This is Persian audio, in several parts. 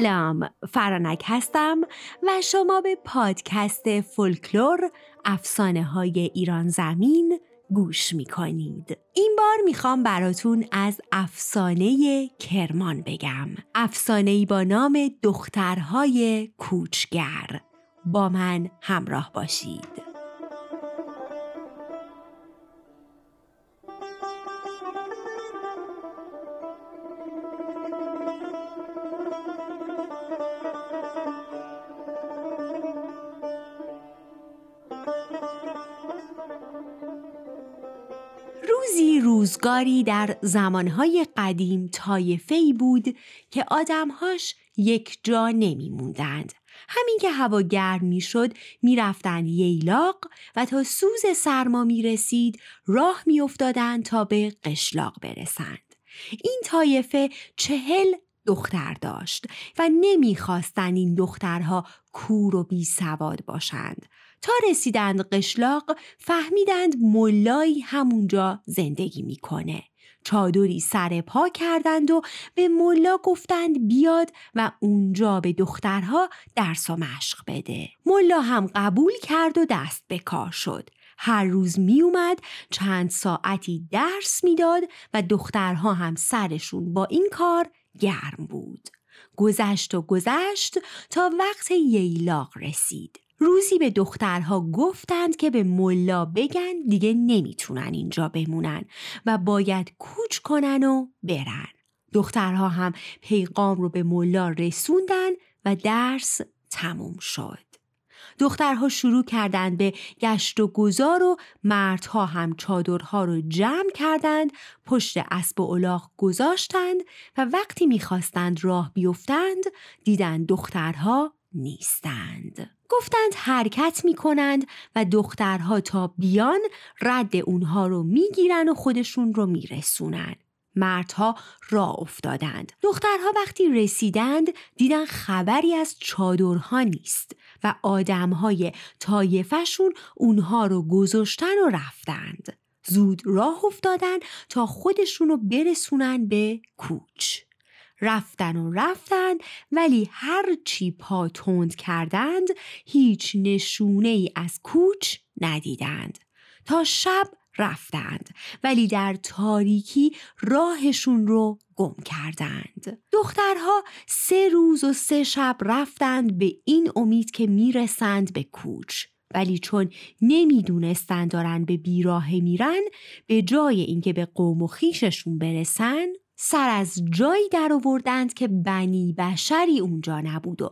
سلام فرانک هستم و شما به پادکست فولکلور افسانه های ایران زمین گوش می کنید. این بار می‌خوام براتون از افسانه کرمان بگم. افسانه با نام دخترهای کوچگر. با من همراه باشید. روزی روزگاری در زمانهای قدیم ای بود که آدمهاش یک جا نمی موندند. همین که هوا گرم می شد می رفتند ییلاق و تا سوز سرما می رسید راه می افتادند تا به قشلاق برسند. این طایفه چهل دختر داشت و نمی‌خواستند این دخترها کور و بی سواد باشند تا رسیدند قشلاق فهمیدند ملایی همونجا زندگی می‌کنه. چادری سر پا کردند و به ملا گفتند بیاد و اونجا به دخترها درس و مشق بده. ملا هم قبول کرد و دست به کار شد. هر روز می اومد چند ساعتی درس می‌داد و دخترها هم سرشون با این کار گرم بود. گذشت و گذشت تا وقت ییلاق رسید. روزی به دخترها گفتند که به ملا بگن دیگه نمی‌تونن اینجا بمونن و باید کوچ کنن و برن. دخترها هم پیغام رو به ملا رسوندن و درس تموم شد. دخترها شروع کردند به گشت و گذار و مردها هم چادرها رو جمع کردند پشت اسب و الاغ گذاشتند و وقتی می‌خواستند راه بیفتند دیدند دخترها نیستند. گفتند حرکت می کنند و دخترها تا بیان رد اونها رو می‌گیرن و خودشون رو میرسونن. مردها را افتادند. دخترها وقتی رسیدند دیدن خبری از چادرها نیست و آدمهای تایفشون اونها رو گذاشتن و رفتند. زود راه افتادن تا خودشون رو برسونن به کوچ. رفتن و رفتن ولی هر چی پا تند کردند هیچ نشونه ای از کوچ ندیدند. تا شب رفتند ولی در تاریکی راهشون رو گم کردند. دخترها سه روز و سه شب رفتند به این امید که می‌رسند به کوچ. ولی چون نمی‌دونستند دارن به بیراه میرن به جای اینکه به قوم و خیششون برسن سر از جایی در آوردند که بنی بشری اونجا نبود و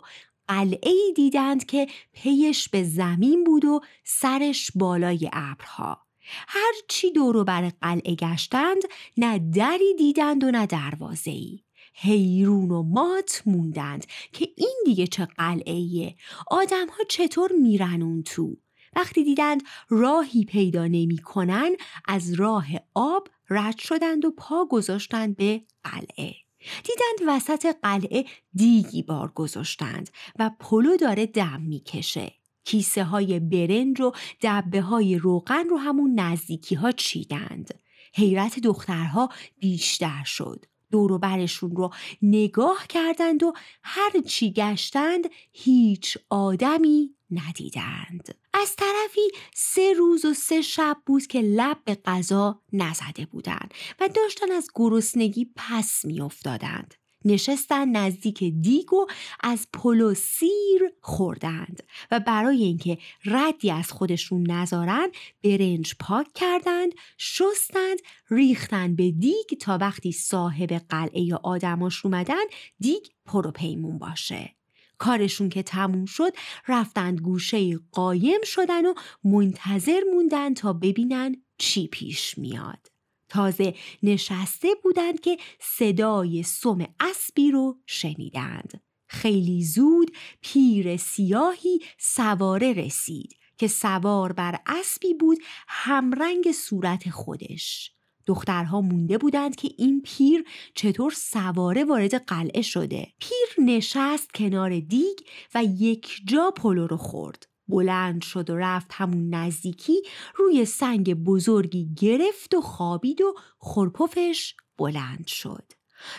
قلعه دیدند که پیش به زمین بود و سرش بالای ابرها. هر چی دورو بر قلعه گشتند نه دری دیدند و نه دروازه ای حیرون و مات موندند که این دیگه چه قلعه ایه آدم ها چطور میرن اون تو؟ وقتی دیدند راهی پیدا نمی کنن از راه آب رد شدند و پا گذاشتند به قلعه. دیدند وسط قلعه دیگی بار گذاشتند و پلو داره دم می‌کشه. کیسه های برنج و دبه های روغن رو همون نزدیکی ها چیدند. حیرت دخترها بیشتر شد. دور برشون رو نگاه کردند و هر چی گشتند هیچ آدمی ندیدند. از طرفی سه روز و سه شب بود که لب به غذا نزده بودند و داشتن از گرسنگی پس میافتادند. نشستن نزدیک دیگ و از پلو سیر خوردند و برای اینکه ردی از خودشون نذارن برنج پاک کردند شستند ریختند به دیگ تا وقتی صاحب قلعه یا آدماش اومدن دیگ پرو پیمون باشه. کارشون که تموم شد رفتند گوشه قایم شدن و منتظر موندن تا ببینن چی پیش میاد. تازه نشسته بودند که صدای سم اسبی رو شنیدند. خیلی زود پیر سیاهی سواره رسید که سوار بر اسبی بود همرنگ صورت خودش. دخترها مونده بودند که این پیر چطور سواره وارد قلعه شده. پیر نشست کنار دیگ و یک جا پلو رو خورد. بلند شد و رفت همون نزدیکی روی سنگ بزرگی گرفت و خوابید و خورپفش بلند شد.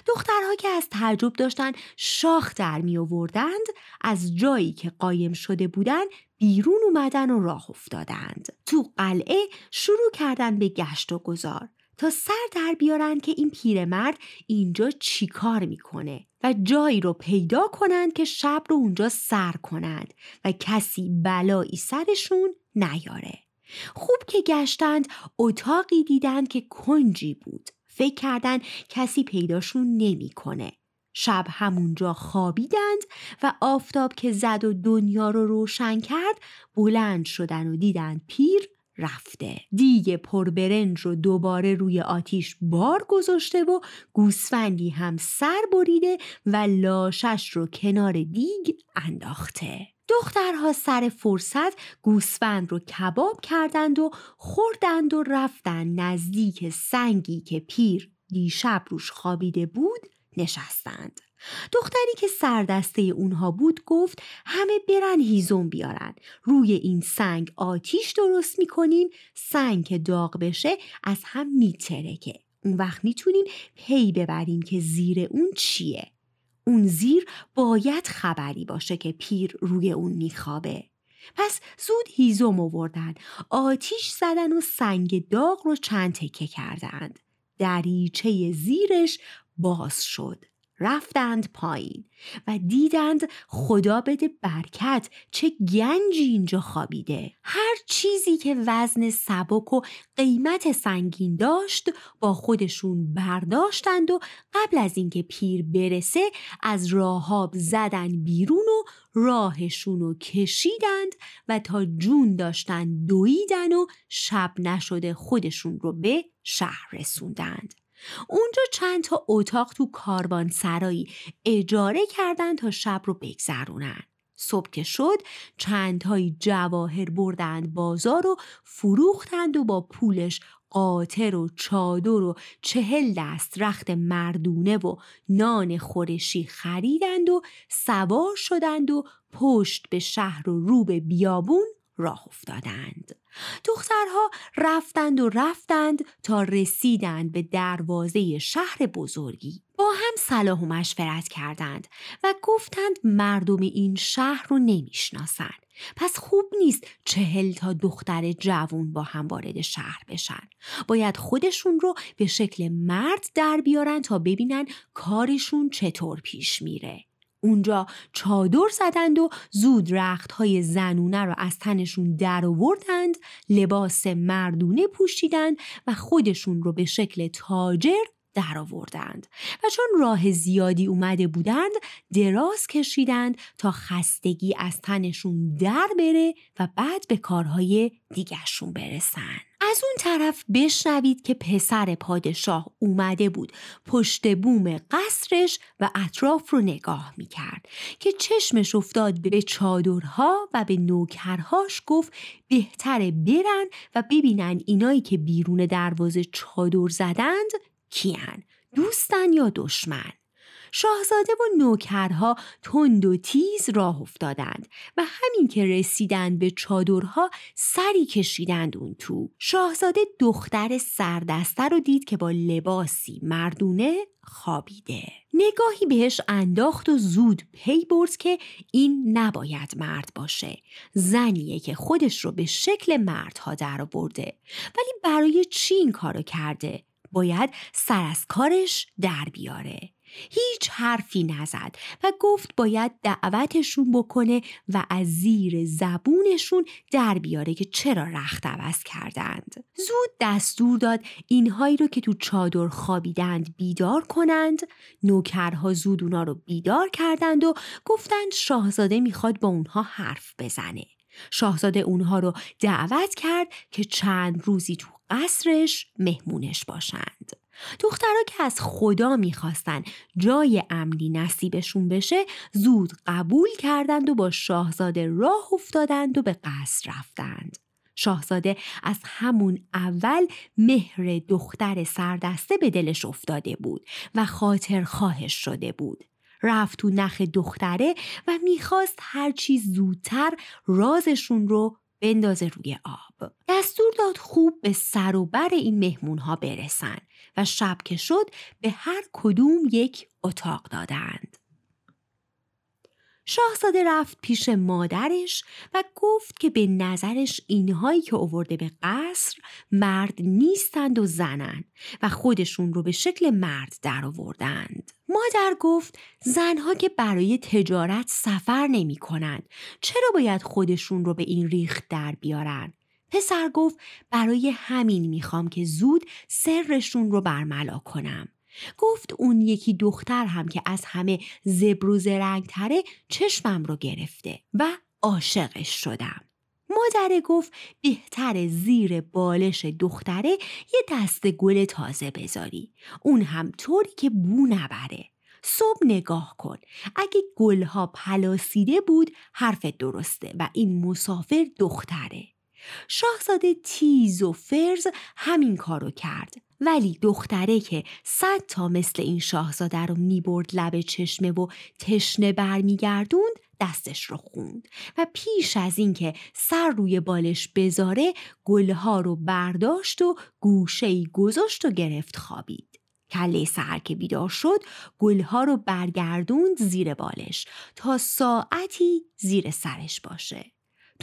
دخترها که از تعجب داشتن شاخ در می آوردند از جایی که قایم شده بودند بیرون اومدن و راه افتادند. تو قلعه شروع کردن به گشت و گذار. تا سر در بیارن که این پیرمرد اینجا چیکار می‌کنه و جایی رو پیدا کنند که شب رو اونجا سر کنند و کسی بلایی سرشون نیاره خوب که گشتند اتاقی دیدند که کنجی بود فکر کردن کسی پیداشون نمی‌کنه. شب همونجا خوابیدند و آفتاب که زد و دنیا رو روشن کرد بلند شدن و دیدند پیر رفته. دیگه پربرنج رو دوباره روی آتیش بار گذاشته و گوسفندی هم سر بریده و لاشش رو کنار دیگ انداخته. دخترها سر فرصت گوسفند رو کباب کردند و خوردند و رفتند. نزدیک سنگی که پیر دیشب روش خوابیده بود نشستند. دختری که سردسته اونها بود گفت همه برن هیزم بیارن. روی این سنگ آتیش درست می‌کنیم سنگ که داغ بشه از هم میترکه. اون وقت می‌تونیم پی ببریم که زیر اون چیه. اون زیر باید خبری باشه که پیر روی اون میخوابه. پس زود هیزم آوردن. آتیش زدن و سنگ داغ رو چند تکه کردند. دریچه زیرش باز شد. رفتند پایین و دیدند خدا بده برکت چه گنجی اینجا خوابیده. هر چیزی که وزن سبک و قیمت سنگین داشت با خودشون برداشتند و قبل از اینکه پیر برسه از راهاب زدن بیرون و راهشون رو کشیدند و تا جون داشتن دویدن و شب نشده خودشون رو به شهر رسوندند. اونجا چند تا اتاق تو کاروان سرایی اجاره کردن تا شب رو بگذرونن. صبح که شد چند تایی جواهر بردند بازار و فروختند و با پولش قاطر و چادر و چهل دست رخت مردونه و نان خورشی خریدند و سوار شدند و پشت به شهر و رو به بیابون راه افتادند. دخترها رفتند و رفتند تا رسیدند به دروازه شهر بزرگی. با هم صلاح و مشورت کردند و گفتند مردم این شهر رو نمی‌شناسند. پس خوب نیست چهل تا دختر جوون با هم وارد شهر بشن. باید خودشون رو به شکل مرد در بیارن تا ببینن کارشون چطور پیش میره. اونجا چادر زدند و زود رخت های زنونه را از تنشون در آوردند لباس مردونه پوشیدند و خودشون رو به شکل تاجر در آوردند و چون راه زیادی اومده بودند دراز کشیدند تا خستگی از تنشون در بره و بعد به کارهای دیگرشون برسن. از اون طرف بشنوید که پسر پادشاه اومده بود. پشت بوم قصرش و اطراف رو نگاه می‌کرد که چشمش افتاد به چادرها و به نوکرهاش گفت بهتره برن و ببینن اینایی که بیرون دروازه چادر زدند کیان دوستن یا دشمن. شاهزاده و نوکرها تند و تیز راه افتادند و همین که رسیدند به چادرها سری کشیدند اون تو. شاهزاده دختر سردسته رو دید که با لباسی مردونه خوابیده. نگاهی بهش انداخت و زود پی برد که این نباید مرد باشه. زنیه که خودش رو به شکل مردها در آورده. ولی برای چی این کارو کرده؟ باید سر از کارش در بیاره. هیچ حرفی نزد و گفت باید دعوتشون بکنه و از زیر زبونشون در بیاره که چرا رخت عوض کردند. زود دستور داد اینهایی رو که تو چادر خوابیدند بیدار کنند نوکرها زود اونا رو بیدار کردند و گفتند شاهزاده می‌خواد با اونها حرف بزنه. شاهزاده اونها رو دعوت کرد که چند روزی تو قصرش مهمونش باشند. دخترها که از خدا می‌خواستن جای امنی نصیبشون بشه زود قبول کردند و با شاهزاده راه افتادند و به قصر رفتند. شاهزاده از همون اول مهر دختر سردسته به دلش افتاده بود و خاطر خواهش شده بود. رفت تو نخ دختره و می‌خواست هرچی زودتر رازشون رو بندازه روی آب. دستور داد خوب به سر و بر این مهمون ها برسن و شب که شد به هر کدوم یک اتاق دادند. شاهزاده رفت پیش مادرش و گفت که به نظرش اینهایی که اوورده به قصر مرد نیستند و زنن و خودشون رو به شکل مرد در آوردند. مادر گفت زنها که برای تجارت سفر نمی کنند چرا باید خودشون رو به این ریخت در بیارن؟ پسر گفت برای همین می‌خوام که زود سرشون رو برملا کنم. گفت اون یکی دختر هم که از همه زبر و تره چشمم رو گرفته و عاشقش شدم. مادر گفت بهتر زیر بالش دختره یه دست گل تازه بذاری. اون هم طوری که بو نبره. صبح نگاه کن. اگه گلها پلاسیده بود حرف درسته و این مسافر دختره. شاهزاده تیز و فرز همین کارو کرد ولی دختره که صد تا مثل این شاهزاده رو می‌برد لب چشمه و تشنه برمیگردوند دستش رو خوند و پیش از اینکه سر روی بالش بذاره گلها رو برداشت و گوشه ای گذاشت و گرفت خوابید. کله سهر که بیدار شد گلها رو برگردوند زیر بالش تا ساعتی زیر سرش باشه.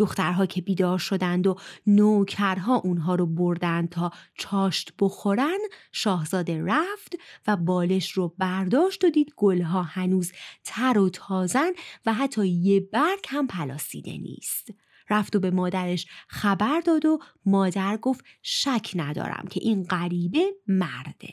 دخترها که بیدار شدند و نوکرها اونها رو بردند تا چاشت بخورن شاهزاده رفت و بالش رو برداشت و دید گلها هنوز تر و تازن و حتی یه برگ هم پلاسیده نیست. رفت و به مادرش خبر داد و مادر گفت شک ندارم که این غریبه مرده.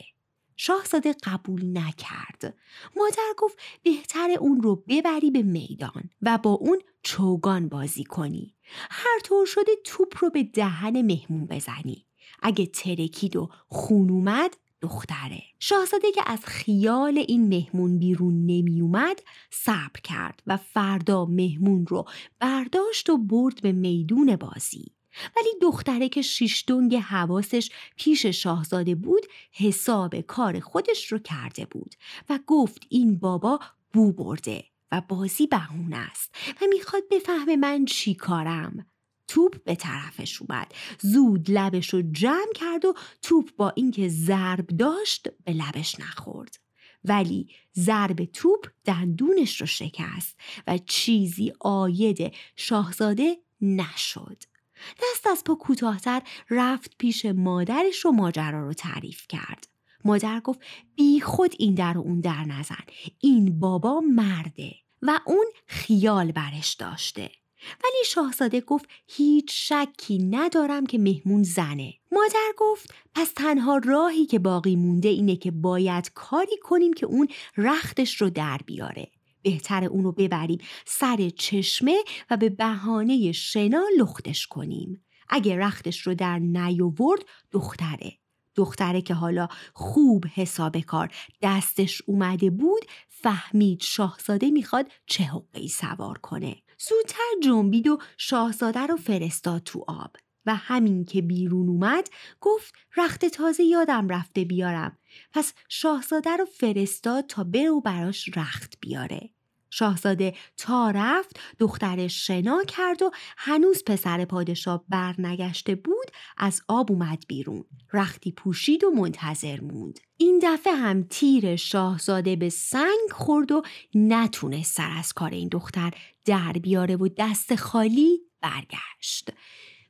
شاهزاده قبول نکرد. مادر گفت بهتر اون رو ببری به میدان و با اون چوگان بازی کنی. هر طور شده توپ رو به دهن مهمون بزنی. اگه ترکید و خون اومد دختره. شاهزاده که از خیال این مهمون بیرون نمی اومد صبر کرد و فردا مهمون رو برداشت و برد به میدون بازی. ولی دختره که شیشتونگ حواسش پیش شاهزاده بود حساب کار خودش رو کرده بود و گفت این بابا بو برده و بازی بهونه است و می‌خواد بفهمه من چی کارم. توپ به طرفش اومد. زود لبش رو جمع کرد و توپ با اینکه ضرب داشت به لبش نخورد. ولی ضرب توپ دندونش رو شکست و چیزی آید شاهزاده نشد. دست از پا کوتاهتر رفت پیش مادرش و ماجرا رو تعریف کرد. مادر گفت بی خود این در و اون در نزن. این بابا مرده و اون خیال برش داشته. ولی شاهزاده گفت هیچ شکی ندارم که مهمون زنه. مادر گفت پس تنها راهی که باقی مونده اینه که باید کاری کنیم که اون رختش رو در بیاره. بهتر اونو ببریم سر چشمه و به بهانه شنا لختش کنیم. اگه رختش رو در نیاورد دختره. دختره که حالا خوب حساب کار دستش اومده بود فهمید شاهزاده می‌خواد چه حقی سوار کنه. زودتر جنبید و شاهزاده رو فرستاد تو آب و همین که بیرون اومد گفت رخت تازه یادم رفته بیارم. پس شاهزاده رو فرستاد تا بره و براش رخت بیاره. شاهزاده تا رفت دخترش شنا کرد و هنوز پسر پادشاه برنگشته بود از آب اومد بیرون. رختی پوشید و منتظر موند. این دفعه هم تیر شاهزاده به سنگ خورد و نتونست سر از کار این دختر در بیاره و دست خالی برگشت.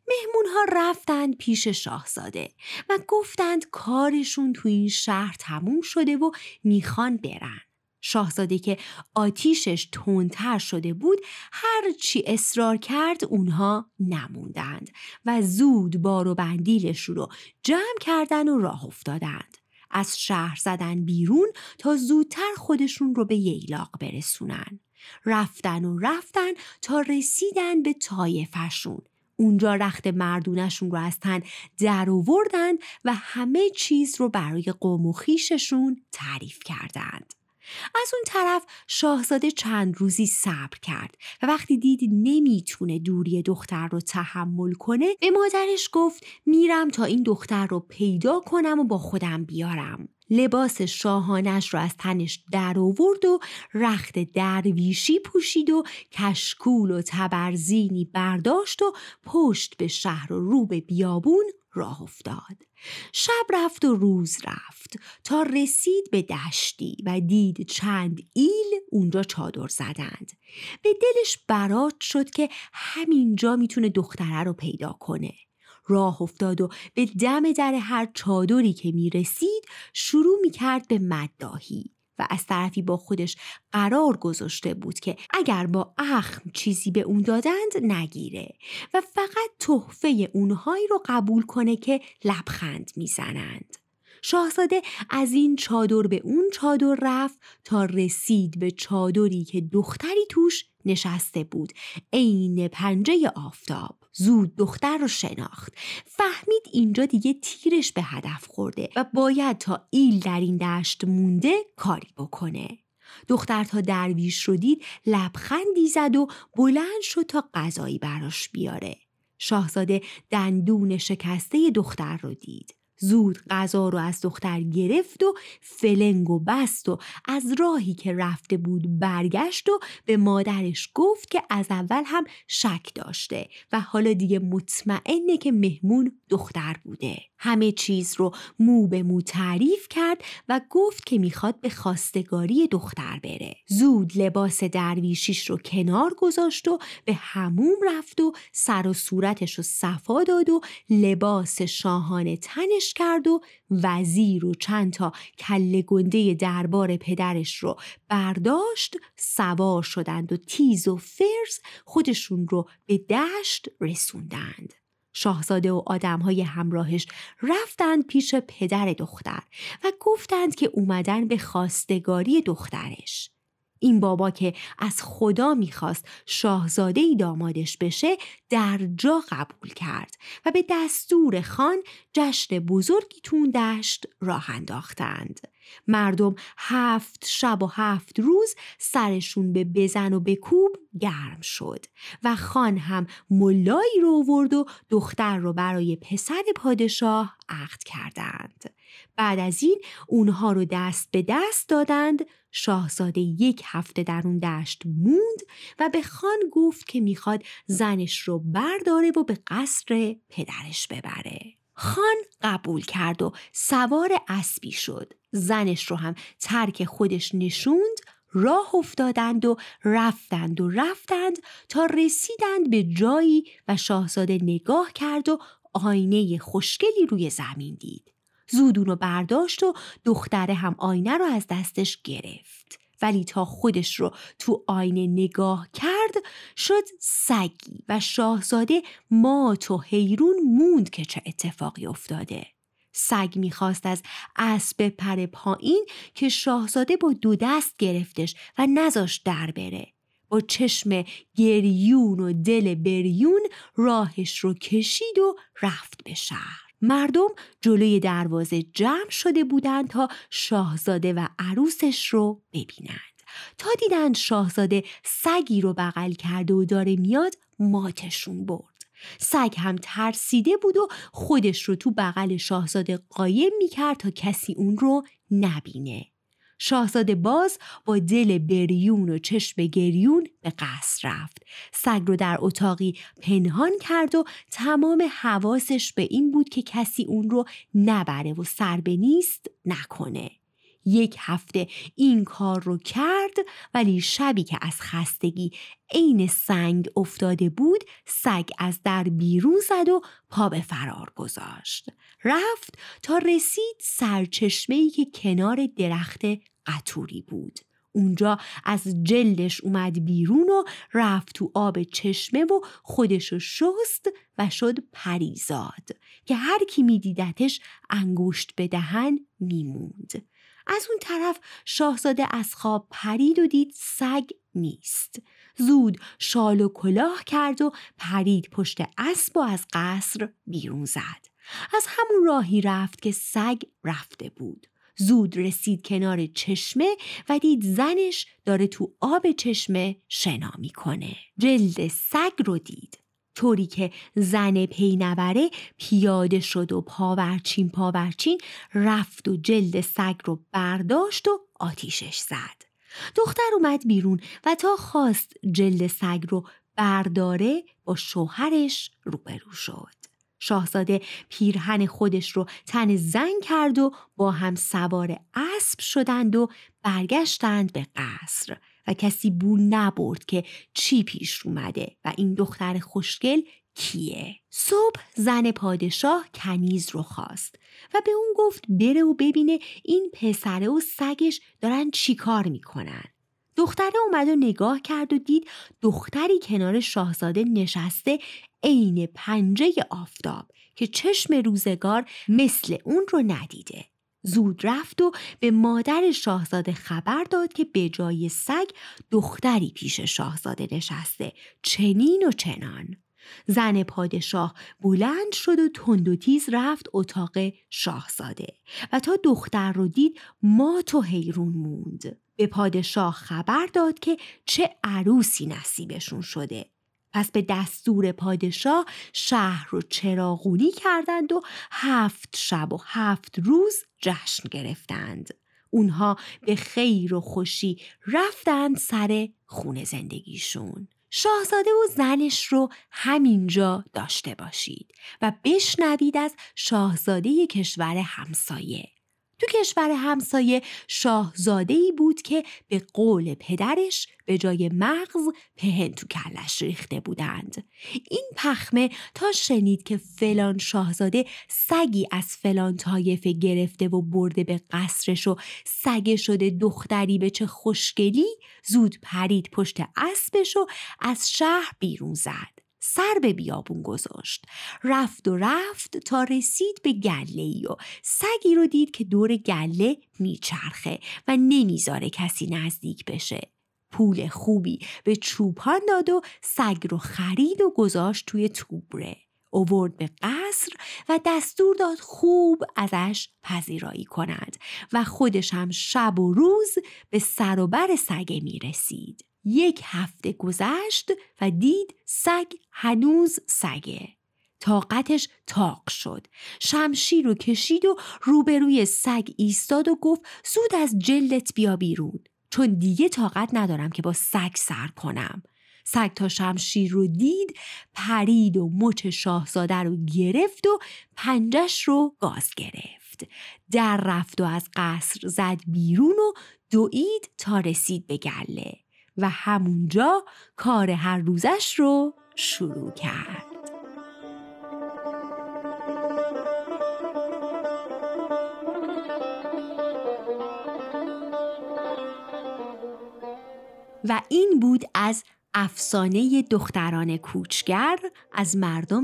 مهمون ها رفتند پیش شاهزاده و گفتند کارشون تو این شهر تموم شده و می‌خوان برن. شاهزاده که آتیشش تندتر شده بود هر چی اصرار کرد اونها نموندند و زود بار و بندیلش رو جمع کردن و راه افتادند. از شهر زدن بیرون تا زودتر خودشون رو به ییلاق برسونن. رفتن و رفتن تا رسیدن به طایفشون اونجا رخت مردونشون رو از تن در آوردند و همه چیز رو برای قوم و خیششون تعریف کردند. از اون طرف شاهزاده چند روزی صبر کرد و وقتی دید نمی‌تونه دوری دختر رو تحمل کنه به مادرش گفت میرم تا این دختر رو پیدا کنم و با خودم بیارم. لباس شاهانش را از تنش در آورد و رخت درویشی پوشید و کشکول و تبرزینی برداشت و پشت به شهر و رو به بیابون راه افتاد. شب رفت و روز رفت تا رسید به دشتی و دید چند ایل اونجا چادر زدند. به دلش برات شد که همینجا می‌تونه دختره رو پیدا کنه. راه افتاد و به دم در هر چادری که می رسید شروع می کرد به مدداهی و از طرفی با خودش قرار گذاشته بود که اگر با اخم چیزی به اون دادند نگیره و فقط تحفه اونهایی رو قبول کنه که لبخند می‌زنند. شاهزاده از این چادر به اون چادر رفت تا رسید به چادری که دختری توش نشسته بود عین پنجه آفتاب زود دختر رو شناخت. فهمید اینجا دیگه تیرش به هدف خورده و باید تا ایل در این دشت مونده کاری بکنه. دختر تا درویش رو دید لبخندی زد و بلند شد تا غذایی براش بیاره. شاهزاده دندون شکسته دختر رو دید. زود غذا رو از دختر گرفت و فلنگ و بست و از راهی که رفته بود برگشت و به مادرش گفت که از اول هم شک داشته و حالا دیگه مطمئنه که مهمون دختر بوده. همه چیز رو مو به مو تعریف کرد و گفت که می‌خواد به خواستگاری دختر بره. زود لباس درویشیش رو کنار گذاشت و به هموم رفت و سر و صورتش رو صفا داد و لباس شاهانه تنش کرد و وزیر و چند تا کله گنده دربار پدرش رو برداشت سوار شدند و تیز و فرز خودشون رو به دشت رسوندند. شاهزاده و آدمهای همراهش رفتند پیش پدر دختر و گفتند که اومدن به خواستگاری دخترش. این بابا که از خدا می‌خواست شاهزاده ای دامادش بشه در جا قبول کرد و به دستور خان جشن بزرگی تون دشت راه انداختند. مردم هفت شب و هفت روز سرشون به بزن و به کوب گرم شد و خان هم ملایی رو ورد و دختر رو برای پسر پادشاه عقد کردند. بعد از این اونها رو دست به دست دادند شاهزاده یک هفته در اون دشت موند و به خان گفت که می‌خواد زنش رو برداره و به قصر پدرش ببره. خان قبول کرد و سوار اسبی شد. زنش رو هم ترک خودش نشوند راه افتادند و رفتند و رفتند تا رسیدند به جایی و شاهزاده نگاه کرد و آینه خوشگلی روی زمین دید. زود رو برداشت و دختره هم آینه رو از دستش گرفت. ولی تا خودش رو تو آینه نگاه کرد شد سگی و شاهزاده مات و حیرون موند که چه اتفاقی افتاده. سگ می‌خواست از اسب پر پایین که شاهزاده با دو دست گرفتش و نزاش در بره. با چشم گریون و دل بریون راهش رو کشید و رفت به شهر. مردم جلوی دروازه جمع شده بودند تا شاهزاده و عروسش رو ببینند. تا دیدند شاهزاده سگی رو بغل کرده و داره میاد ماتشون برد. سگ هم ترسیده بود و خودش رو تو بغل شاهزاده قایم می‌کرد تا کسی اون رو نبینه. شاهزاده باز با دل بریون و چشم گریون به قصر رفت. سگ رو در اتاقی پنهان کرد و تمام حواسش به این بود که کسی اون رو نبره و سر به نیست نکنه. یک هفته این کار رو کرد ولی شبی که از خستگی عین سنگ افتاده بود سگ از در بیرون زد و پا به فرار گذاشت. رفت تا رسید سرچشمه‌ای که کنار درخت قطوری بود. اونجا از جلدش اومد بیرون و رفت تو آب چشمه و خودشو شست و شد پریزاد که هر کی میدیدتش انگشت به دهن میموند. از اون طرف شاهزاده از خواب پرید و دید سگ نیست. زود شال و کلاه کرد و پرید پشت اسب و از قصر بیرون زد. از همون راهی رفت که سگ رفته بود. زود رسید کنار چشمه و دید زنش داره تو آب چشمه شنا می‌کنه. جلد سگ رو دید. طوری که زن پینوره پیاده شد و پاورچین پاورچین رفت و جلد سگ رو برداشت و آتیشش زد. دختر اومد بیرون و تا خواست جلد سگ رو برداره با شوهرش روبرو شد. شاهزاده پیرهن خودش رو تن زن کرد و با هم سوار اسب شدند و برگشتند به قصر. و کسی بو نبرد که چی پیش اومده و این دختر خوشگل کیه؟ صبح زن پادشاه کنیز رو خواست و به اون گفت بره و ببینه این پسره و سگش دارن چیکار می‌کنن. دختره اومد و نگاه کرد و دید دختری کنار شاهزاده نشسته عین پنجه آفتاب که چشم روزگار مثل اون رو ندیده. زود رفت و به مادر شاهزاده خبر داد که به جای سگ دختری پیش شاهزاده نشسته چنین و چنان. زن پادشاه بلند شد و تند و تیز رفت اتاق شاهزاده و تا دختر رو دید ما تو حیرون موند. به پادشاه خبر داد که چه عروسی نصیبشون شده. پس به دستور پادشاه شهر رو چراغونی کردند و هفت شب و هفت روز جشن گرفتند. اونها به خیر و خوشی رفتند سر خونه زندگیشون. شاهزاده و زنش رو همینجا داشته باشید و بشنوید از شاهزاده کشور همسایه. تو کشور همسایه شاهزاده ای بود که به قول پدرش به جای مغز پهن تو کلش ریخته بودند. این پخمه تا شنید که فلان شاهزاده سگی از فلان طایفه گرفته و برده به قصرش و سگ شده دختری به چه خوشگلی زود پرید پشت اسبش و از شهر بیرون زد. سر به بیابون گذاشت. رفت و رفت تا رسید به گله ای و سگی رو دید که دور گله میچرخه و نمی‌ذاره کسی نزدیک بشه. پول خوبی به چوپان داد و سگ رو خرید و گذاشت توی توبره. اوورد به قصر و دستور داد خوب ازش پذیرایی کند و خودش هم شب و روز به سر و بر سگه می رسید. یک هفته گذشت و دید سگ هنوز سگه. طاقتش تاق شد. شمشیر رو کشید و روبروی سگ ایستاد و گفت زود از جلدت بیا بیرون. چون دیگه طاقت ندارم که با سگ سر کنم. سگ تا شمشیر رو دید پرید و مچ شاهزاده رو گرفت و پنجش رو گاز گرفت. در رفت و از قصر زد بیرون و دوید تا رسید به گله. و همونجا کار هر روزش رو شروع کرد. و این بود از افسانه دختران کوچگر از مردم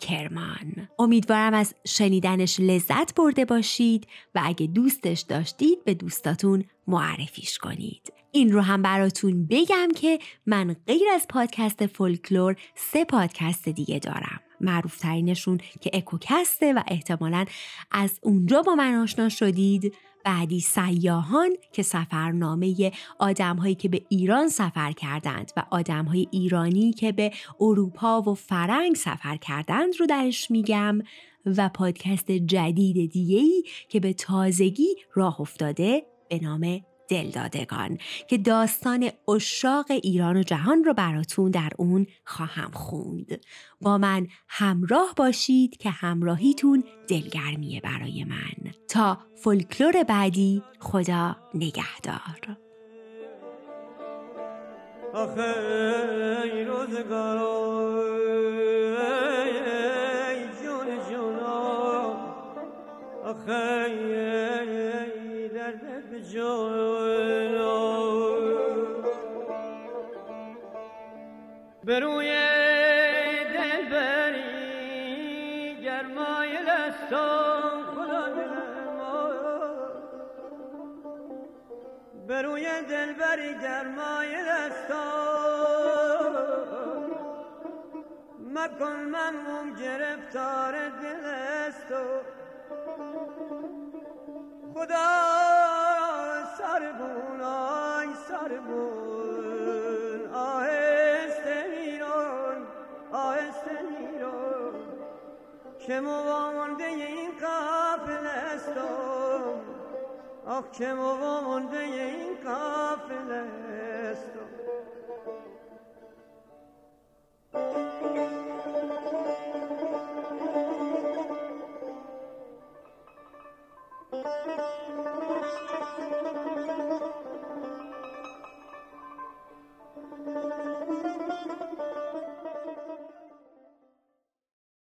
کرمان. امیدوارم از شنیدنش لذت برده باشید و اگه دوستش داشتید به دوستاتون معرفیش کنید. این رو هم براتون بگم که من غیر از پادکست فولکلور سه پادکست دیگه دارم. معروفترینشون که اکوکسته و احتمالا از اونجا با من آشنا شدید. بعدی سیاهان که سفرنامه آدمهایی که به ایران سفر کردند و آدمهای ایرانی که به اروپا و فرنگ سفر کردند رو درش میگم. و پادکست جدید دیگهی که به تازگی راه افتاده به نام دلدادگان که داستان اشاق ایران و جهان رو براتون در اون خواهم خوند. با من همراه باشید که همراهیتون دلگرمیه برای من. تا فولکلور بعدی خدا نگهدار. بری گرمای لستان مکن من گرفتار دل است خدا که موانده این قافل است آه که موانده این قافل است Thank you.